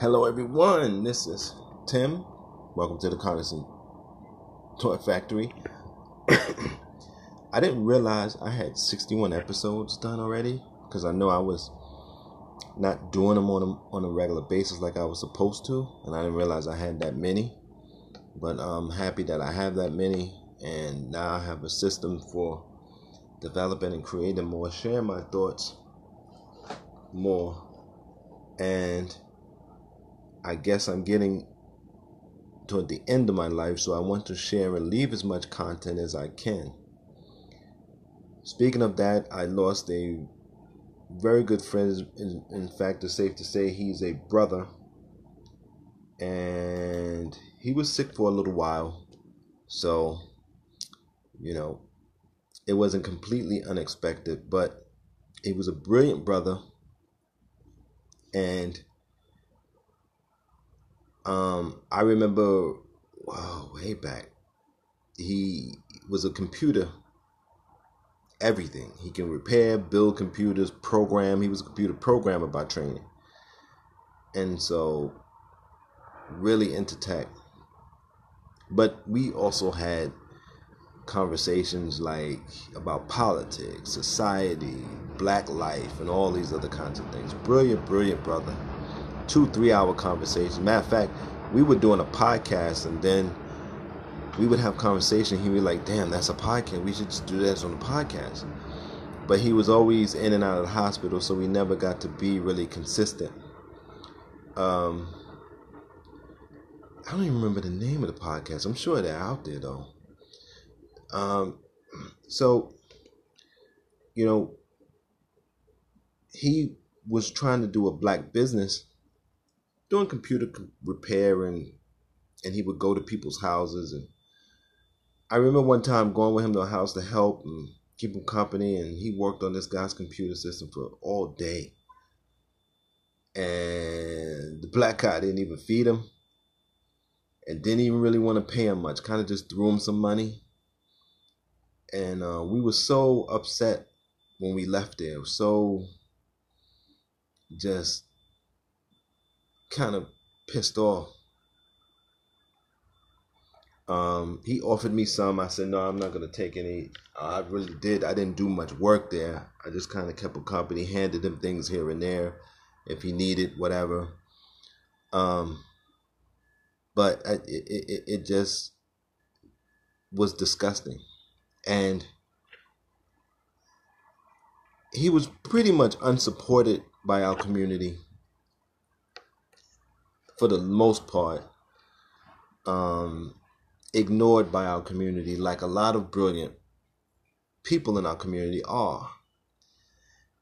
Hello, everyone. This is Tim. Welcome to the Conerson Toy Factory. I didn't realize I had 61 episodes done already because I know I was not doing them on a, on a regular basis like I was supposed to, and I didn't realize I had that many. But I'm happy that I have that many, and now I have a system for developing and creating more, sharing my thoughts more, and I guess I'm getting toward the end of my life, so I want to share and leave as much content as I can. Speaking of that, I lost a very good friend. In, in fact, it's safe to say he's a brother, and he was sick for a little while. So, you know, it wasn't completely unexpected, but he was a brilliant brother, and um, I remember, wow, way back, he was a computer, everything. He can repair, build computers, program. He was a computer programmer by training. And so, really into tech. But we also had conversations like about politics, society, black life, and all these other kinds of things. Brilliant, brilliant brother two three hour conversations. Matter of fact, we were doing a podcast and then we would have conversation. He'd be like, "Damn, that's a podcast. We should just do that on the podcast." But he was always in and out of the hospital, so we never got to be really consistent. Um, I don't even remember the name of the podcast. I'm sure they're out there though. Um, so you know, he was trying to do a black business doing computer repair and and he would go to people's houses and I remember one time going with him to a house to help and keep him company and he worked on this guy's computer system for all day. And the black guy didn't even feed him and didn't even really want to pay him much. Kind of just threw him some money. And uh, we were so upset when we left there. So just kind of pissed off. Um, he offered me some. I said, no, I'm not going to take any. I really did. I didn't do much work there. I just kind of kept a company, handed him things here and there if he needed, whatever. Um, but it, it, it just was disgusting. And he was pretty much unsupported by our community for the most part, um, ignored by our community, like a lot of brilliant people in our community are.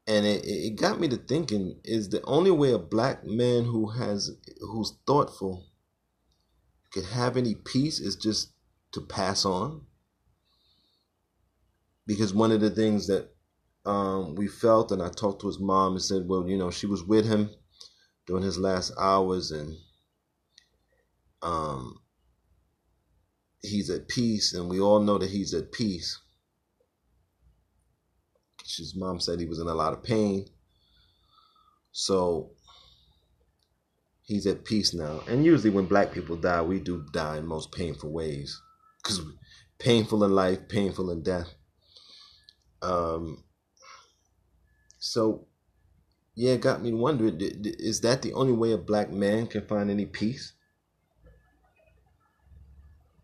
And it, it got me to thinking: is the only way a black man who has who's thoughtful could have any peace is just to pass on? Because one of the things that um, we felt, and I talked to his mom and said, well, you know, she was with him during his last hours, and um, he's at peace, and we all know that he's at peace. His mom said he was in a lot of pain. So he's at peace now. And usually when black people die, we do die in most painful ways. Because painful in life, painful in death. Um, so, yeah, it got me wondering is that the only way a black man can find any peace?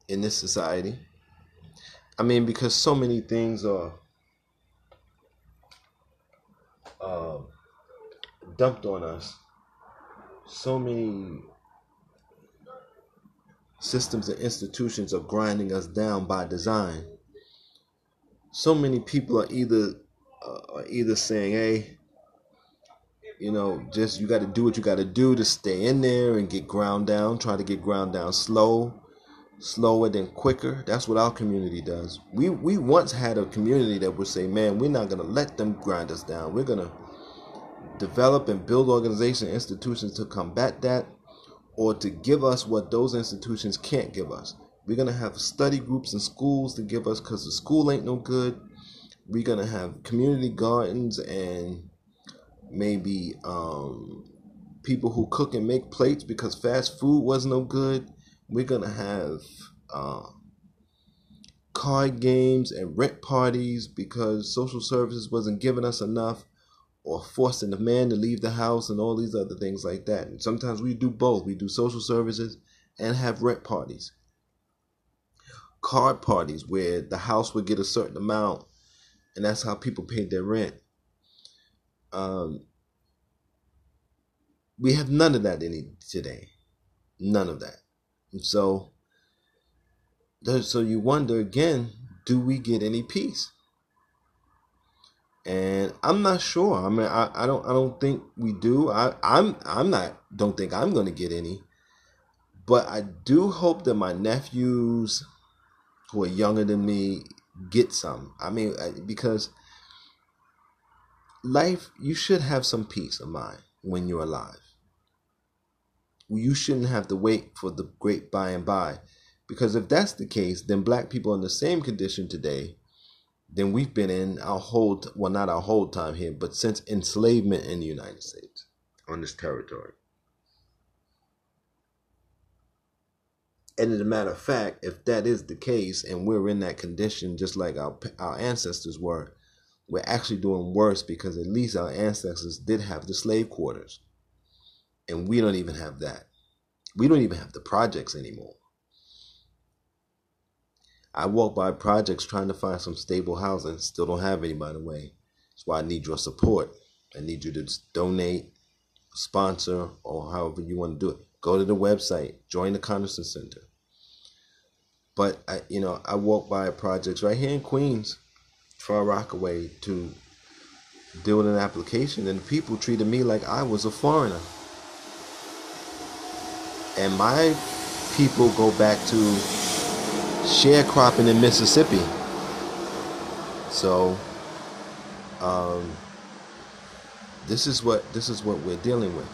In this society. I mean, because so many things are uh, dumped on us. So many systems and institutions are grinding us down by design. So many people are either uh, are either saying, "Hey, you know, just you got to do what you got to do to stay in there and get ground down. Try to get ground down slow." Slower than quicker. That's what our community does. We we once had a community that would say, "Man, we're not gonna let them grind us down. We're gonna develop and build organization institutions to combat that, or to give us what those institutions can't give us. We're gonna have study groups in schools to give us because the school ain't no good. We're gonna have community gardens and maybe um, people who cook and make plates because fast food was no good. We're gonna have uh, card games and rent parties because social services wasn't giving us enough or forcing the man to leave the house and all these other things like that. And sometimes we do both. We do social services and have rent parties. Card parties where the house would get a certain amount and that's how people paid their rent. Um, we have none of that any today. None of that. And so so you wonder again, do we get any peace? and I'm not sure. I mean, I, I don't I don't think we do. I I'm I'm not don't think I'm going to get any, but I do hope that my nephews, who are younger than me, get some. I mean, because life you should have some peace of mind when you're alive. You shouldn't have to wait for the great by and by, because if that's the case, then black people in the same condition today than we've been in our whole well not our whole time here but since enslavement in the united states on this territory. And as a matter of fact if that is the case and we're in that condition just like our our ancestors were we're actually doing worse because at least our ancestors did have the slave quarters and we don't even have that we don't even have the projects anymore I walk by projects trying to find some stable housing. Still don't have any, by the way. That's why I need your support. I need you to donate, sponsor, or however you want to do it. Go to the website, join the Conerson Center. But I, you know, I walk by projects right here in Queens, Far Rockaway, to with an application, and people treated me like I was a foreigner. And my people go back to sharecropping in Mississippi. So, um, this is what this is what we're dealing with.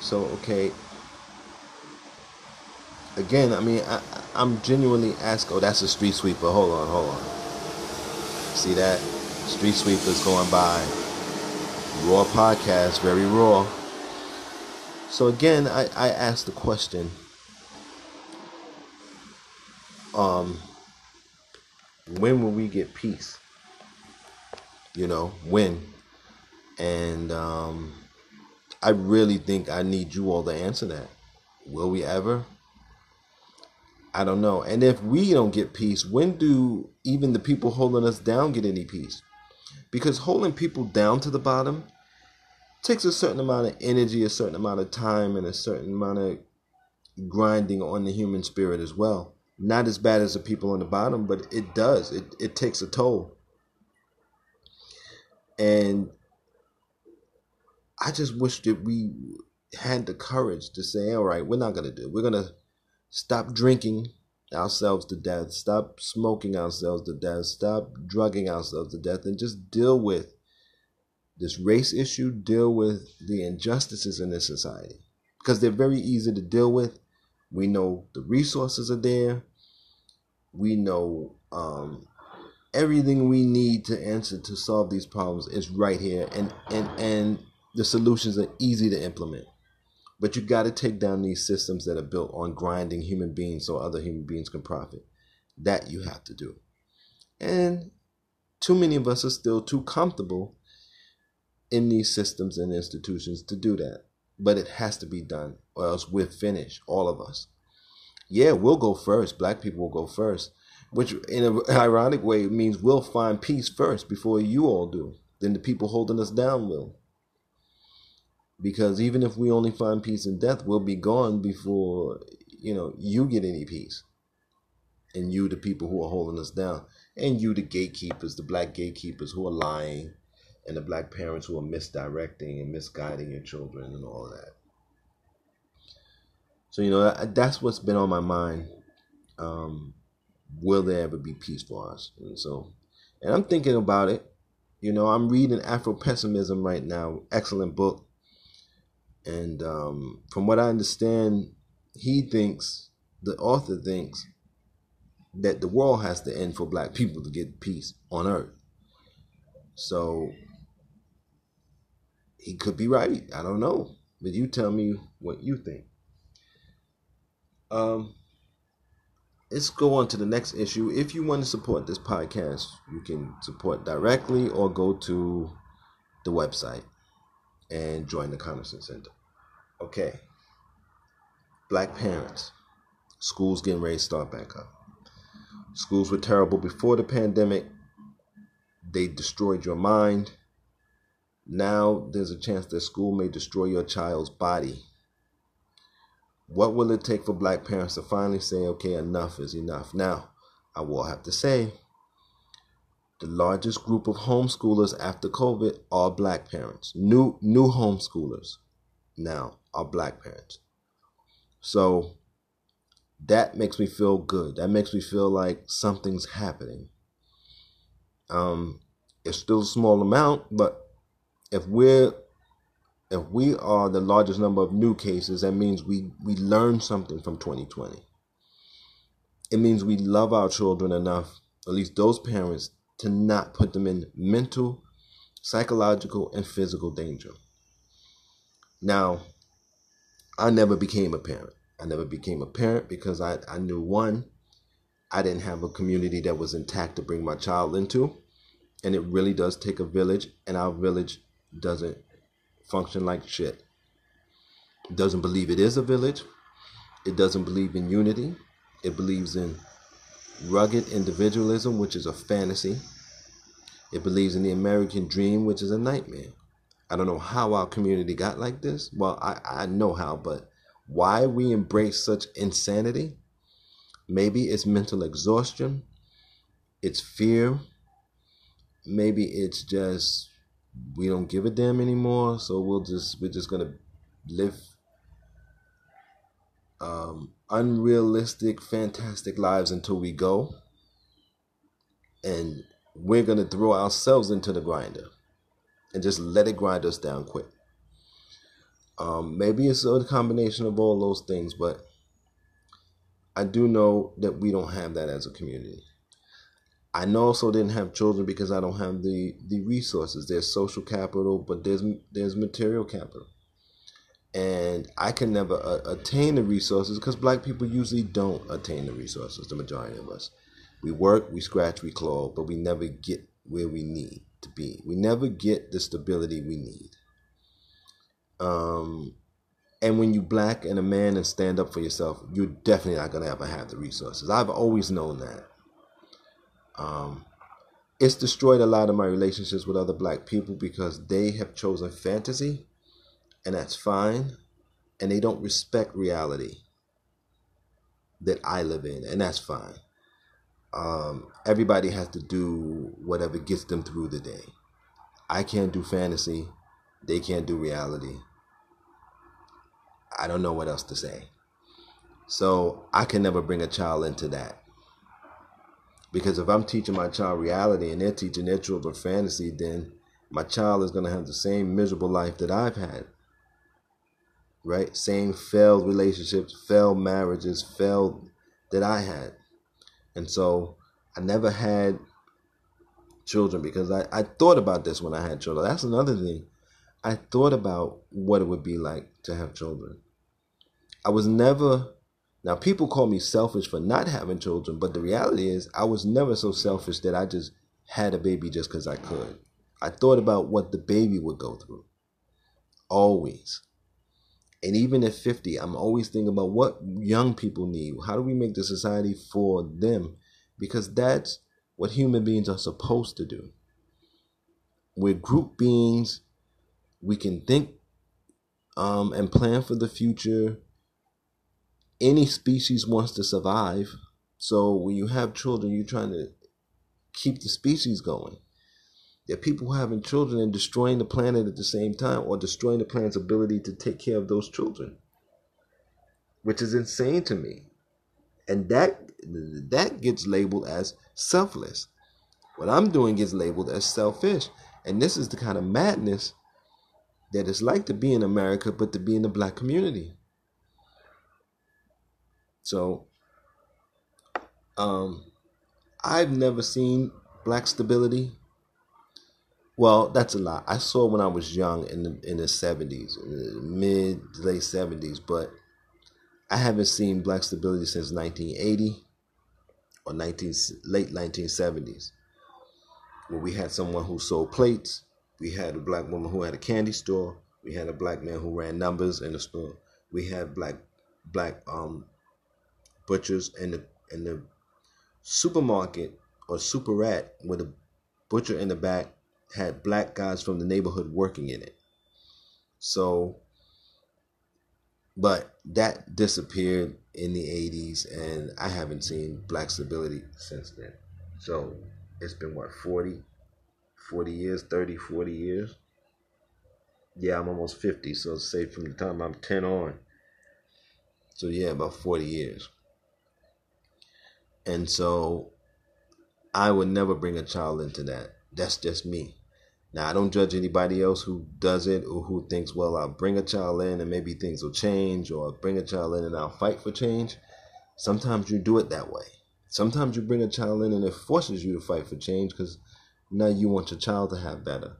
So, okay. Again, I mean, I, I'm genuinely asking. Oh, that's a street sweeper. Hold on, hold on. See that? Street sweepers going by. Raw podcast, very raw. So again, I, I asked the question um, when will we get peace? You know, when? And um, I really think I need you all to answer that. Will we ever? I don't know. And if we don't get peace, when do even the people holding us down get any peace? Because holding people down to the bottom takes a certain amount of energy, a certain amount of time, and a certain amount of grinding on the human spirit as well not as bad as the people on the bottom, but it does. It it takes a toll. And I just wish that we had the courage to say, all right, we're not gonna do it. We're gonna stop drinking ourselves to death, stop smoking ourselves to death, stop drugging ourselves to death, and just deal with this race issue, deal with the injustices in this society. Because they're very easy to deal with we know the resources are there. We know um, everything we need to answer to solve these problems is right here, and and and the solutions are easy to implement. But you got to take down these systems that are built on grinding human beings so other human beings can profit. That you have to do. And too many of us are still too comfortable in these systems and institutions to do that. But it has to be done or else we're finished all of us. Yeah we'll go first. Black people will go first which in an ironic way means we'll find peace first before you all do. Then the people holding us down will. Because even if we only find peace in death we'll be gone before you know you get any peace. And you the people who are holding us down. And you the gatekeepers the black gatekeepers who are lying and the black parents who are misdirecting and misguiding your children and all that. So you know that's what's been on my mind. Um, will there ever be peace for us? And so, and I'm thinking about it. You know, I'm reading Afro Pessimism right now. Excellent book. And um, from what I understand, he thinks the author thinks that the world has to end for black people to get peace on earth. So he could be right. I don't know. But you tell me what you think. Um, let's go on to the next issue. If you want to support this podcast, you can support directly or go to the website and join the Conerson Center. Okay. Black parents. Schools getting ready to start back up. Schools were terrible before the pandemic. They destroyed your mind. Now there's a chance that school may destroy your child's body. What will it take for black parents to finally say, okay, enough is enough? Now, I will have to say, the largest group of homeschoolers after COVID are black parents. New new homeschoolers now are black parents. So that makes me feel good. That makes me feel like something's happening. Um, it's still a small amount, but if we're if we are the largest number of new cases, that means we we learned something from 2020. It means we love our children enough, at least those parents, to not put them in mental, psychological, and physical danger. Now, I never became a parent. I never became a parent because I, I knew one, I didn't have a community that was intact to bring my child into. And it really does take a village, and our village doesn't function like shit. It doesn't believe it is a village. It doesn't believe in unity. It believes in rugged individualism, which is a fantasy. It believes in the American dream, which is a nightmare. I don't know how our community got like this. Well, I, I know how, but why we embrace such insanity? Maybe it's mental exhaustion, it's fear, maybe it's just we don't give a damn anymore, so we'll just we're just gonna live um, unrealistic, fantastic lives until we go, and we're gonna throw ourselves into the grinder and just let it grind us down quick. Um, maybe it's a combination of all those things, but I do know that we don't have that as a community. I also didn't have children because I don't have the the resources. There's social capital, but there's there's material capital, and I can never uh, attain the resources because Black people usually don't attain the resources. The majority of us, we work, we scratch, we claw, but we never get where we need to be. We never get the stability we need. Um, and when you black and a man and stand up for yourself, you're definitely not gonna ever have the resources. I've always known that. Um, it's destroyed a lot of my relationships with other black people because they have chosen fantasy, and that's fine, and they don't respect reality that I live in, and that's fine. Um, everybody has to do whatever gets them through the day. I can't do fantasy, they can't do reality. I don't know what else to say. So I can never bring a child into that. Because if I'm teaching my child reality and they're teaching their children fantasy, then my child is going to have the same miserable life that I've had. Right? Same failed relationships, failed marriages, failed that I had. And so I never had children because I, I thought about this when I had children. That's another thing. I thought about what it would be like to have children. I was never now, people call me selfish for not having children, but the reality is, I was never so selfish that I just had a baby just because I could. I thought about what the baby would go through. Always. And even at 50, I'm always thinking about what young people need. How do we make the society for them? Because that's what human beings are supposed to do. We're group beings. We can think um, and plan for the future any species wants to survive. So when you have children, you're trying to keep the species going. There are people having children and destroying the planet at the same time or destroying the planet's ability to take care of those children. Which is insane to me. And that that gets labeled as selfless. What I'm doing gets labeled as selfish. And this is the kind of madness that it's like to be in America, but to be in the black community. So, um, I've never seen black stability. well, that's a lot. I saw when I was young in the in the seventies, mid late seventies, but I haven't seen black stability since nineteen eighty or nineteen late nineteen seventies, where we had someone who sold plates. We had a black woman who had a candy store. We had a black man who ran numbers in the store. We had black black um butchers in the in the supermarket or superette with a butcher in the back had black guys from the neighborhood working in it. So, but that disappeared in the 80s, and I haven't seen black stability since then. So, it's been what, 40, 40 years, 30, 40 years? Yeah, I'm almost 50, so say from the time I'm 10 on. So, yeah, about 40 years. And so, I would never bring a child into that. That's just me. Now, I don't judge anybody else who does it or who thinks, well, I'll bring a child in and maybe things will change, or I'll bring a child in and I'll fight for change. Sometimes you do it that way. Sometimes you bring a child in and it forces you to fight for change because now you want your child to have better.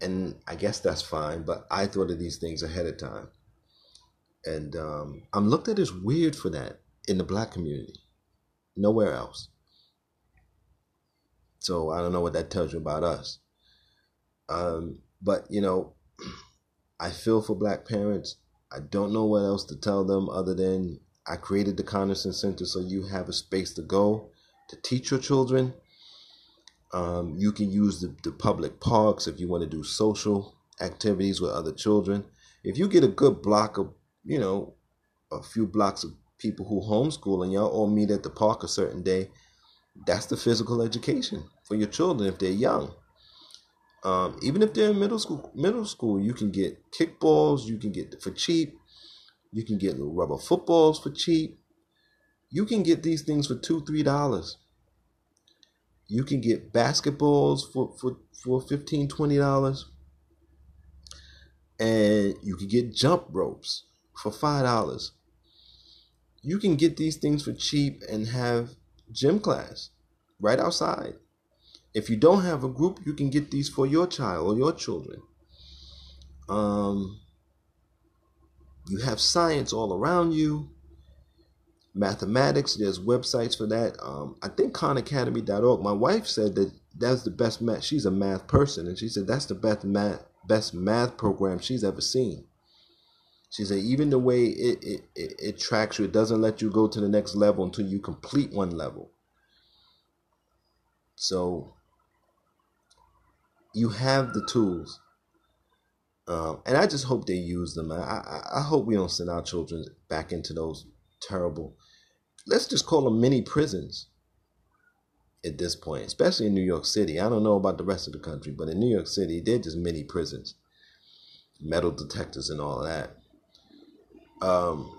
And I guess that's fine, but I thought of these things ahead of time. And um, I'm looked at as weird for that in the black community, nowhere else. So I don't know what that tells you about us. Um, but you know, I feel for black parents. I don't know what else to tell them other than I created the Conerson Center so you have a space to go to teach your children. Um, you can use the, the public parks if you want to do social activities with other children. If you get a good block of, you know, a few blocks of people who homeschool and y'all all meet at the park a certain day, that's the physical education for your children if they're young. Um, even if they're in middle school, middle school, you can get kickballs. You can get for cheap. You can get little rubber footballs for cheap. You can get these things for two, three dollars. You can get basketballs for for for fifteen, twenty dollars, and you can get jump ropes for five dollars. You can get these things for cheap and have gym class right outside. If you don't have a group, you can get these for your child or your children. Um, you have science all around you. Mathematics, there's websites for that. Um, I think khanacademy.org. My wife said that that's the best math. She's a math person, and she said that's the best math best math program she's ever seen. She said even the way it, it, it, it tracks you, it doesn't let you go to the next level until you complete one level. So you have the tools. Um, and I just hope they use them. I, I, I hope we don't send our children back into those terrible, let's just call them mini prisons at this point, especially in New York City. I don't know about the rest of the country, but in New York City, they're just mini prisons, metal detectors, and all that. Um,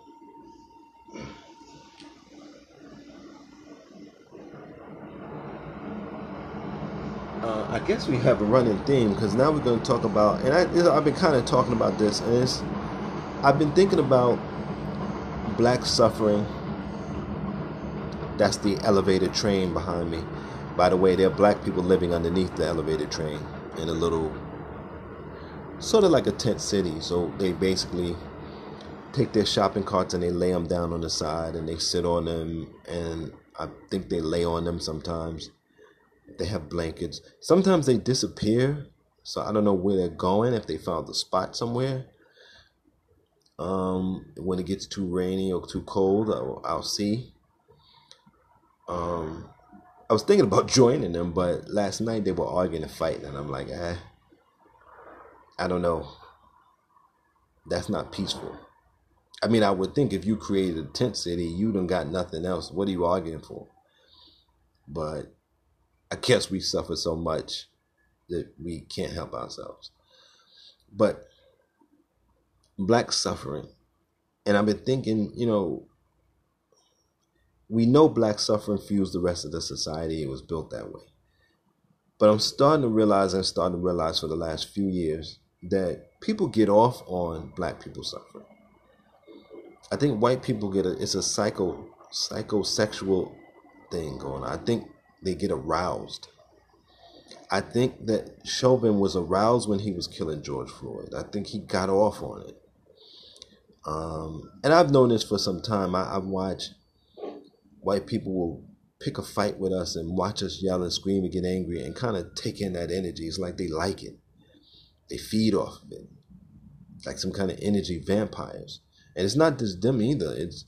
uh, I guess we have a running theme because now we're going to talk about, and I, I've been kind of talking about this, and it's, I've been thinking about black suffering. That's the elevated train behind me. By the way, there are black people living underneath the elevated train in a little, sort of like a tent city. So they basically take their shopping carts and they lay them down on the side and they sit on them, and I think they lay on them sometimes they have blankets. Sometimes they disappear, so I don't know where they're going. If they found the spot somewhere. Um, when it gets too rainy or too cold, I'll, I'll see. Um, I was thinking about joining them, but last night they were arguing and fighting, and I'm like, eh, I don't know. That's not peaceful. I mean, I would think if you created a tent city, you don't got nothing else. What are you arguing for? But I guess we suffer so much that we can't help ourselves. But black suffering, and I've been thinking, you know, we know black suffering fuels the rest of the society. It was built that way. But I'm starting to realize and starting to realize for the last few years that people get off on black people suffering. I think white people get a it's a psycho psychosexual thing going on. I think they get aroused. I think that Chauvin was aroused when he was killing George Floyd. I think he got off on it. Um, and I've known this for some time. I, I've watched white people will pick a fight with us and watch us yell and scream and get angry and kind of take in that energy. It's like they like it. They feed off of it. Like some kind of energy vampires. And it's not just them either. It's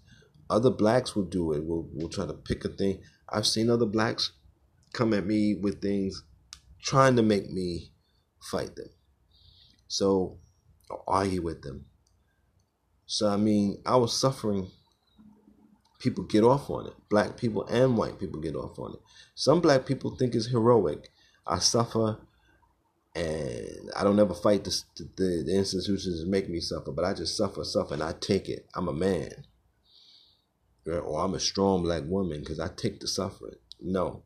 other blacks will do it. We'll, we'll try to pick a thing. I've seen other blacks come at me with things trying to make me fight them. So, or argue with them. So, I mean, I was suffering. People get off on it. Black people and white people get off on it. Some black people think it's heroic. I suffer and I don't ever fight the, the, the institutions that make me suffer, but I just suffer, suffer, and I take it. I'm a man. Or I'm a strong black woman because I take the suffering. No,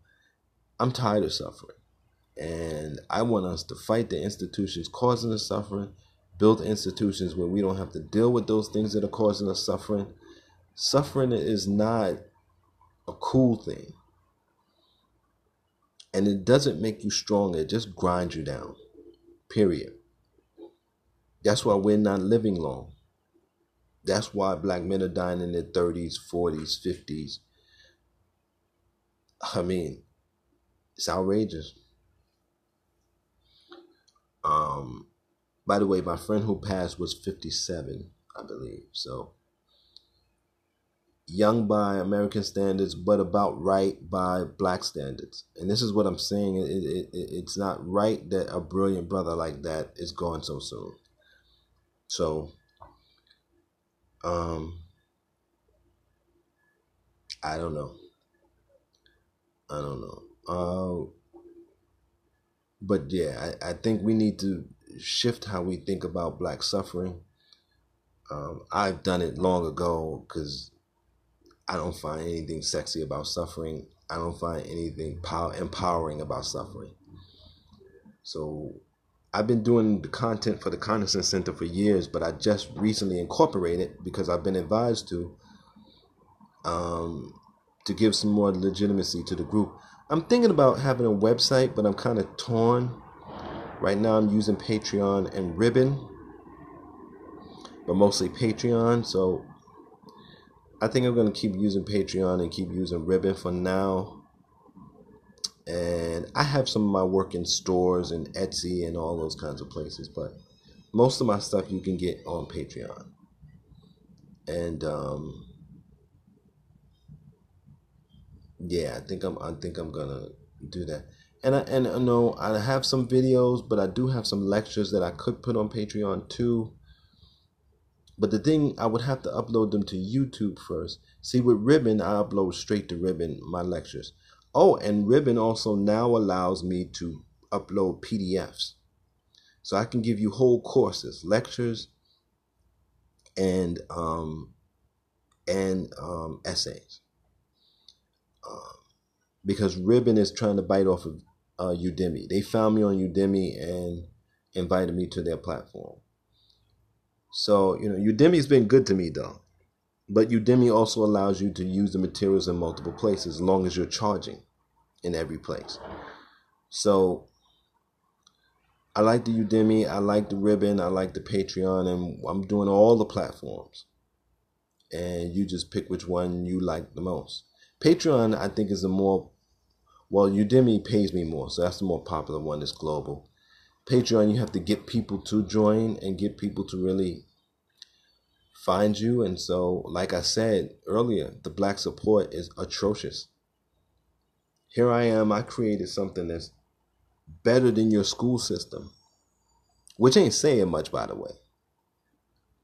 I'm tired of suffering. And I want us to fight the institutions causing the suffering, build institutions where we don't have to deal with those things that are causing us suffering. Suffering is not a cool thing. And it doesn't make you stronger, it just grinds you down. Period. That's why we're not living long. That's why black men are dying in their 30s, 40s, 50s. I mean, it's outrageous. Um, by the way, my friend who passed was 57, I believe. So, young by American standards, but about right by black standards. And this is what I'm saying. It, it, it, it's not right that a brilliant brother like that is gone so soon. So, um, I don't know. I don't know. Uh, but yeah, I, I think we need to shift how we think about black suffering. Um, I've done it long ago because I don't find anything sexy about suffering. I don't find anything power empowering about suffering. So I've been doing the content for the Conerson Center for years, but I just recently incorporated because I've been advised to um, to give some more legitimacy to the group. I'm thinking about having a website, but I'm kind of torn. Right now, I'm using Patreon and Ribbon, but mostly Patreon. So I think I'm to keep using Patreon and keep using Ribbon for now. And I have some of my work in stores and Etsy and all those kinds of places, but most of my stuff you can get on Patreon. And um, yeah, I think I'm I think I'm gonna do that. And I and I know I have some videos, but I do have some lectures that I could put on Patreon too. But the thing I would have to upload them to YouTube first. See with Ribbon, I upload straight to Ribbon my lectures. Oh, and Ribbon also now allows me to upload PDFs. So I can give you whole courses, lectures, and um, and um, essays um, because Ribbon is trying to bite off of uh, Udemy. They found me on Udemy and invited me to their platform. So, you know, Udemy's been good to me though. But Udemy also allows you to use the materials in multiple places as long as you're charging in every place. So I like the Udemy, I like the Ribbon, I like the Patreon, and I'm doing all the platforms. And you just pick which one you like the most. Patreon, I think, is the more well, Udemy pays me more, so that's the more popular one. That's global. Patreon, you have to get people to join and get people to really find you. And so, like I said earlier, the black support is atrocious. Here I am, I created something that's better than your school system, which ain't saying much, by the way.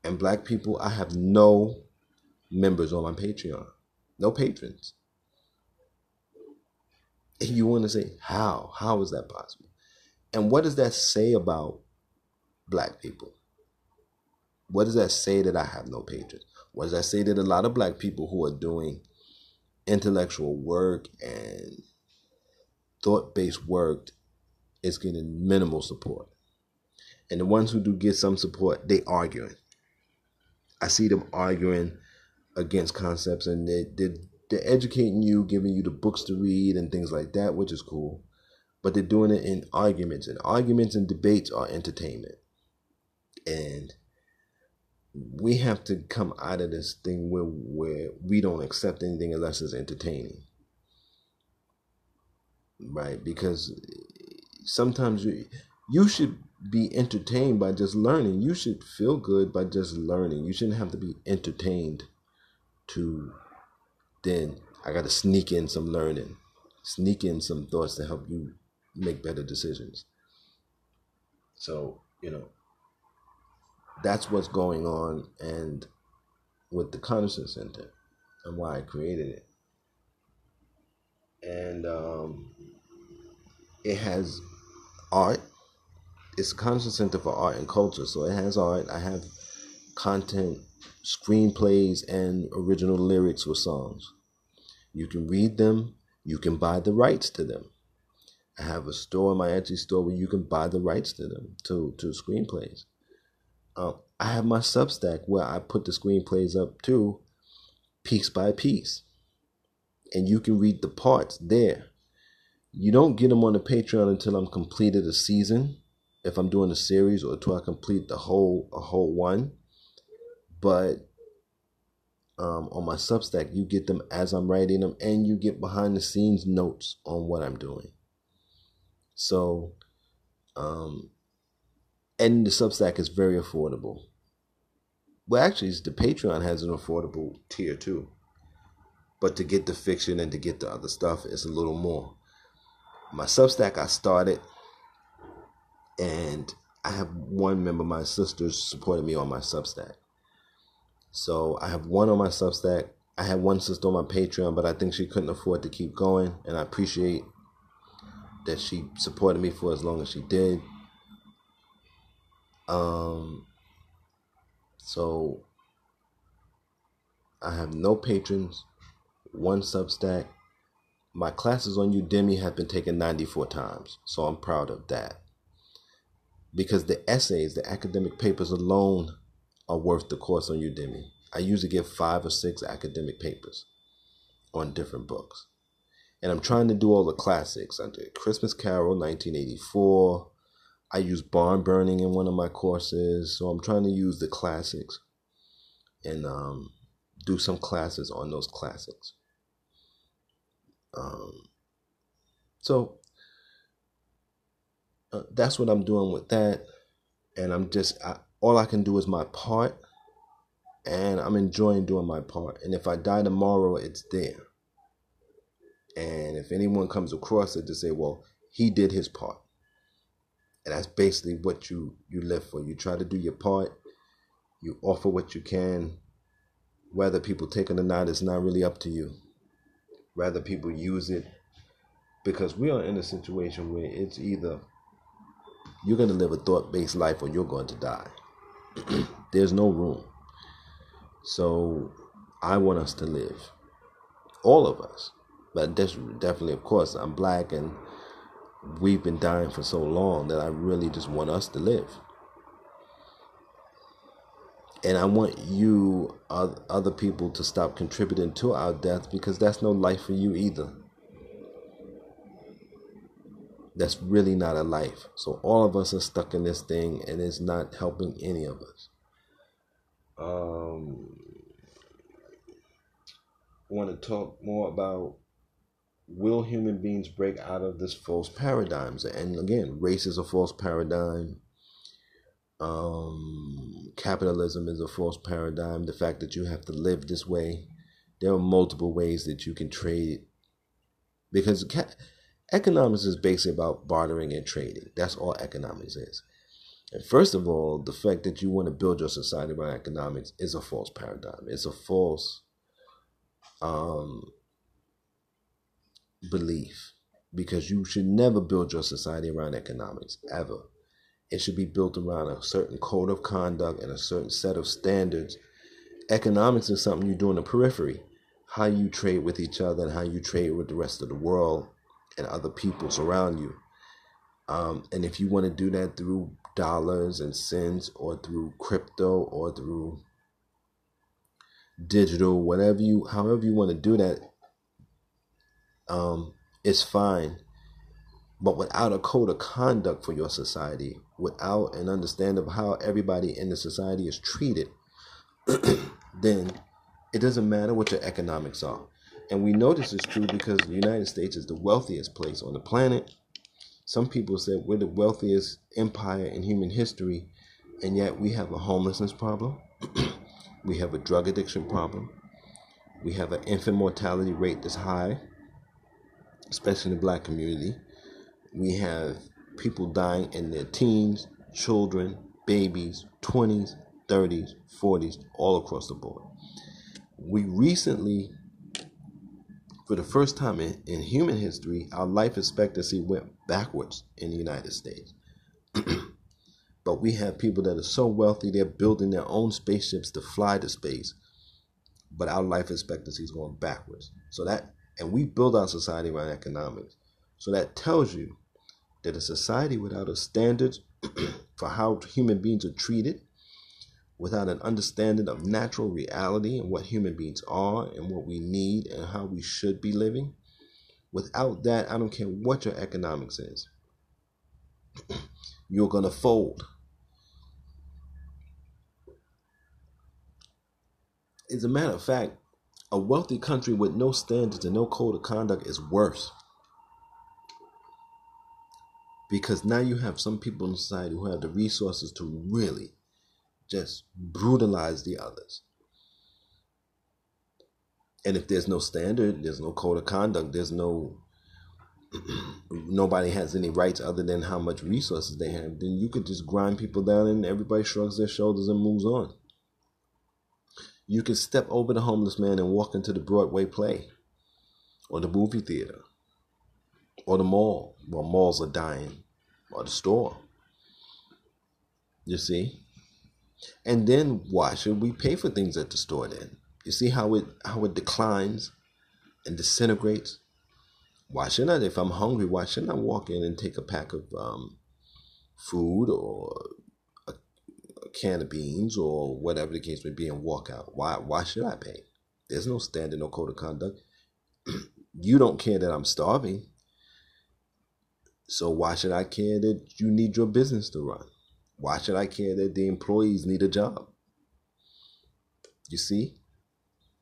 And black people, I have no members on my Patreon, no patrons. And you want to say, how? How is that possible? And what does that say about black people? What does that say that I have no patrons? What does that say that a lot of black people who are doing intellectual work and thought based work is getting minimal support? And the ones who do get some support, they arguing. I see them arguing against concepts and they, they they're educating you, giving you the books to read and things like that, which is cool. But they're doing it in arguments, and arguments and debates are entertainment. And we have to come out of this thing where where we don't accept anything unless it's entertaining. Right? Because sometimes you you should be entertained by just learning. You should feel good by just learning. You shouldn't have to be entertained to then I got to sneak in some learning, sneak in some thoughts to help you make better decisions. So, you know, that's what's going on and with the Consciousness Center and why I created it. And um, it has art. It's a Consciousness Center for Art and Culture. So it has art. I have content, screenplays, and original lyrics with songs. You can read them. You can buy the rights to them. I have a store, my Etsy store, where you can buy the rights to them, to, to screenplays. Uh, I have my Substack where I put the screenplays up too, piece by piece. And you can read the parts there. You don't get them on the Patreon until I'm completed a season, if I'm doing a series, or until I complete the whole a whole one. But um, on my Substack, you get them as I'm writing them, and you get behind the scenes notes on what I'm doing. So, um, and the Substack is very affordable. Well, actually, the Patreon has an affordable tier too. But to get the fiction and to get the other stuff, it's a little more. My Substack, I started, and I have one member, my sisters, supporting me on my Substack. So I have one on my Substack. I had one sister on my Patreon, but I think she couldn't afford to keep going, and I appreciate that she supported me for as long as she did. Um, so I have no patrons, one Substack. My classes on Udemy have been taken 94 times, so I'm proud of that. Because the essays, the academic papers alone are worth the course on Udemy. I usually get five or six academic papers on different books. And I'm trying to do all the classics. I did Christmas Carol, 1984. I use barn burning in one of my courses, so I'm trying to use the classics and um, do some classes on those classics. Um, so uh, that's what I'm doing with that, and I'm just I, all I can do is my part, and I'm enjoying doing my part. And if I die tomorrow, it's there. And if anyone comes across it to say, well, he did his part. And that's basically what you you live for. You try to do your part. You offer what you can. Whether people take it or not is not really up to you. Rather people use it. Because we are in a situation where it's either you're going to live a thought-based life or you're going to die. There's no room. So i want us to live all of us but definitely of course i'm black and we've been dying for so long that I really just want us to live. And I want you, other people, to stop contributing to our death because that's no life for you either. That's really not a life. So all of us are stuck in this thing and it's not helping any of us. Um, want to talk more about will human beings break out of this false paradigms? And again, race is a false paradigm. Um, capitalism is a false paradigm. The fact that you have to live this way, there are multiple ways that you can trade, because ca- economics is basically about bartering and trading. That's all economics is. And first of all, the fact that you want to build your society around economics is a false paradigm. It's a false um, belief because you should never build your society around economics ever. It should be built around a certain code of conduct and a certain set of standards. Economics is something you do in the periphery, how you trade with each other and how you trade with the rest of the world and other peoples around you. Um, and if you want to do that through dollars and cents or through crypto or through digital, whatever you, however you want to do that, um, it's fine. But without a code of conduct for your society, without an understanding of how everybody in the society is treated, then it doesn't matter what your economics are. And we know this is true because the United States is the wealthiest place on the planet. Some people said we're the wealthiest empire in human history, and yet we have a homelessness problem. we have a drug addiction problem. We have an infant mortality rate that's high, especially in the black community. We have people dying in their teens, children, babies, 20s, 30s, 40s, all across the board. We recently, for the first time in, in human history, our life expectancy went backwards in the United States. but we have people that are so wealthy, they're building their own spaceships to fly to space. But our life expectancy is going backwards. So that, and we build our society around economics. So that tells you that a society without a standard for how human beings are treated, without an understanding of natural reality and what human beings are and what we need and how we should be living, without that, I don't care what your economics is, you're going to fold. As a matter of fact, a wealthy country with no standards and no code of conduct is worse because now you have some people in society who have the resources to really just brutalize the others. And if there's no standard, there's no code of conduct, there's no nobody has any rights other than how much resources they have, then you could just grind people down and everybody shrugs their shoulders and moves on. You can step over the homeless man and walk into the Broadway play or the movie theater or the mall. Well, malls are dying, or the store. You see? And then why should we pay for things at the store then? You see how it how it declines and disintegrates? Why shouldn't I, if I'm hungry, why shouldn't I walk in and take a pack of um, food or can of beans or whatever the case may be and walk out? Why why should I pay? There's no standard, no code of conduct. you don't care that I'm starving. So why should I care that you need your business to run? Why should I care that the employees need a job? You see?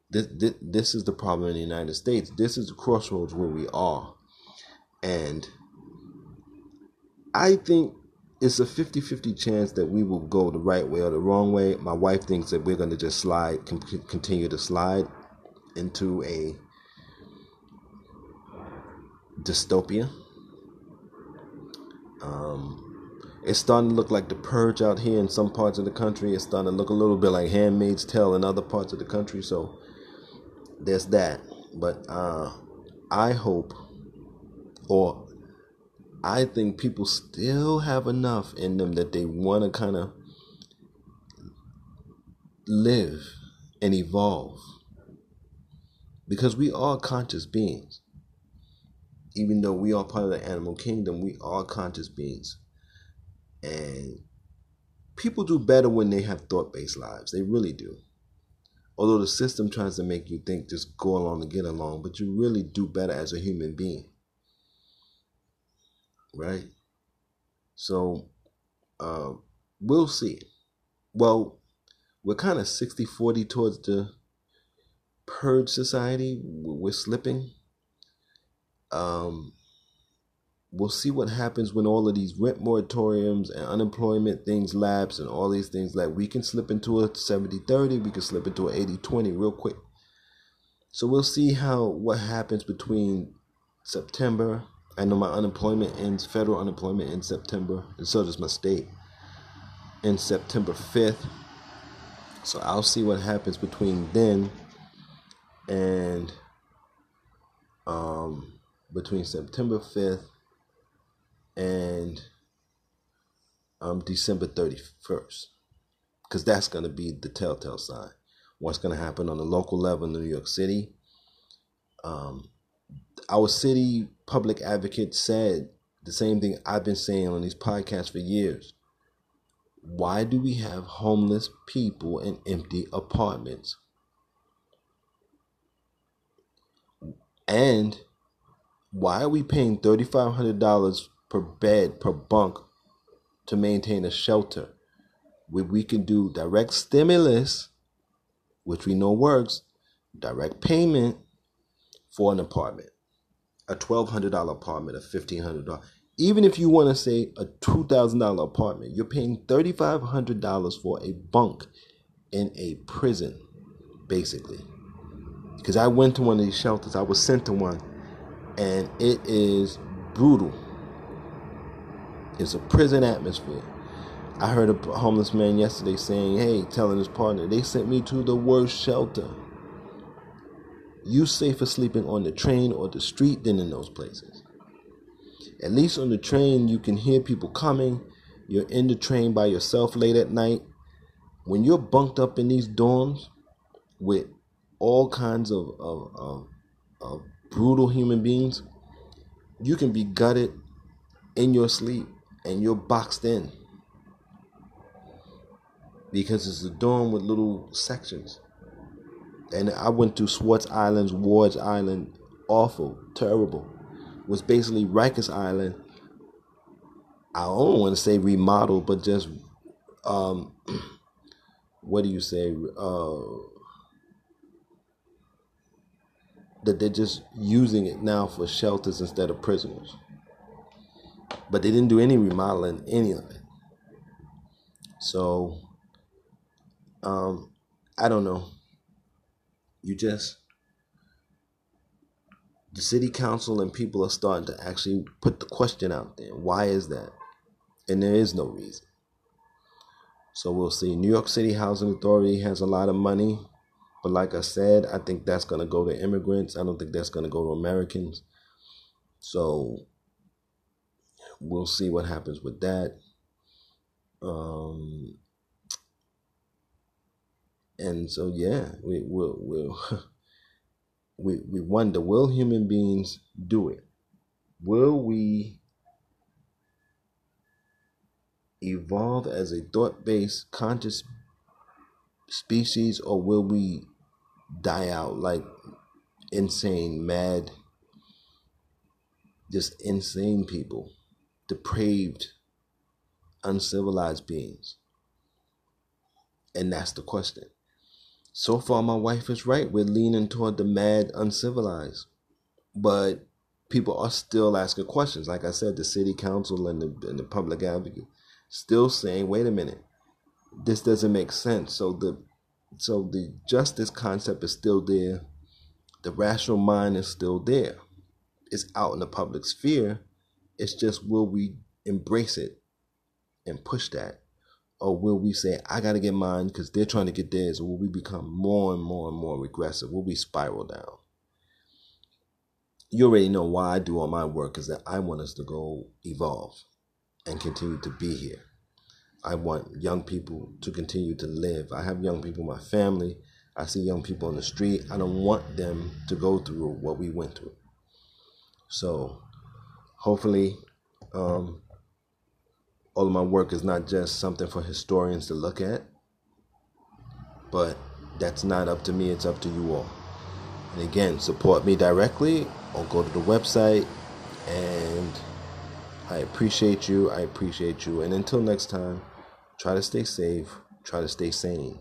This, this, this is the problem in the United States. This is the crossroads where we are. And I think it's a 50 50 chance that we will go the right way or the wrong way. My wife thinks that we're going to just slide, continue to slide into a dystopia um, it's starting to look like the purge out here in some parts of the country. It's starting to look a little bit like Handmaid's Tale in other parts of the country. So there's that. But uh, I hope, or I think people still have enough in them that they want to kind of live and evolve. Because we are conscious beings even though we are part of the animal kingdom, we are conscious beings. And people do better when they have thought based lives. They really do. Although the system tries to make you think just go along to get along, but you really do better as a human being. Right? So, uh, we'll see. Well, we're kind of 60 40 towards the purge society. We're slipping um, we'll see what happens when all of these rent moratoriums and unemployment things lapse and all these things like we can slip into a 70-30 we can slip into an 80-20 real quick so we'll see how what happens between september i know my unemployment ends federal unemployment in september and so does my state in september 5th so i'll see what happens between then and um between September 5th and um, December 31st. Because that's going to be the telltale sign. What's going to happen on the local level in New York City. Um, our city public advocate said the same thing I've been saying on these podcasts for years. Why do we have homeless people in empty apartments? And why are we paying $3,500 per bed, per bunk to maintain a shelter where we can do direct stimulus, which we know works, direct payment for an apartment, a $1,200 apartment, a $1,500. Even if you want to say a $2,000 apartment, you're paying $3,500 for a bunk in a prison, basically. Because I went to one of these shelters, I was sent to one, and it is brutal. It's a prison atmosphere. I heard a homeless man yesterday saying, hey, telling his partner, they sent me to the worst shelter. You safer sleeping on the train or the street than in those places. At least on the train, you can hear people coming. You're in the train by yourself late at night. When you're bunked up in these dorms with all kinds of, of, of, of brutal human beings, you can be gutted in your sleep and you're boxed in because it's a dorm with little sections. And I went to Swartz Islands, Ward's Island, awful, terrible. Was basically Rikers Island. I don't want to say remodeled, but just um, what do you say? Uh, that they're just using it now for shelters instead of prisoners. But they didn't do any remodeling, any of it. So, um, I don't know. You just, the city council and people are starting to actually put the question out there. Why is that? And there is no reason. So we'll see. New York City Housing Authority has a lot of money. But like I said, I think that's going to go to immigrants. I don't think that's going to go to Americans. So we'll see what happens with that. Um, and so yeah, we will we'll, we we wonder will human beings do it? Will we evolve as a thought-based conscious species or will we die out like insane, mad, just insane people? depraved, uncivilized beings? And that's the question. So far, my wife is right. We're leaning toward the mad, uncivilized. But people are still asking questions. Like I said, the city council and the, and the public advocate still saying, wait a minute, this doesn't make sense. So the so the justice concept is still there. The rational mind is still there. It's out in the public sphere, it's just will we embrace it and push that? Or will we say, I got to get mine because they're trying to get theirs? Or will we become more and more and more regressive? Will we spiral down? You already know why I do all my work is that I want us to go evolve and continue to be here. I want young people to continue to live. I have young people in my family. I see young people on the street. I don't want them to go through what we went through. So hopefully um, all of my work is not just something for historians to look at but that's not up to me it's up to you all. And again support me directly or go to the website and i appreciate you i appreciate you. And until next time try to stay safe try to stay sane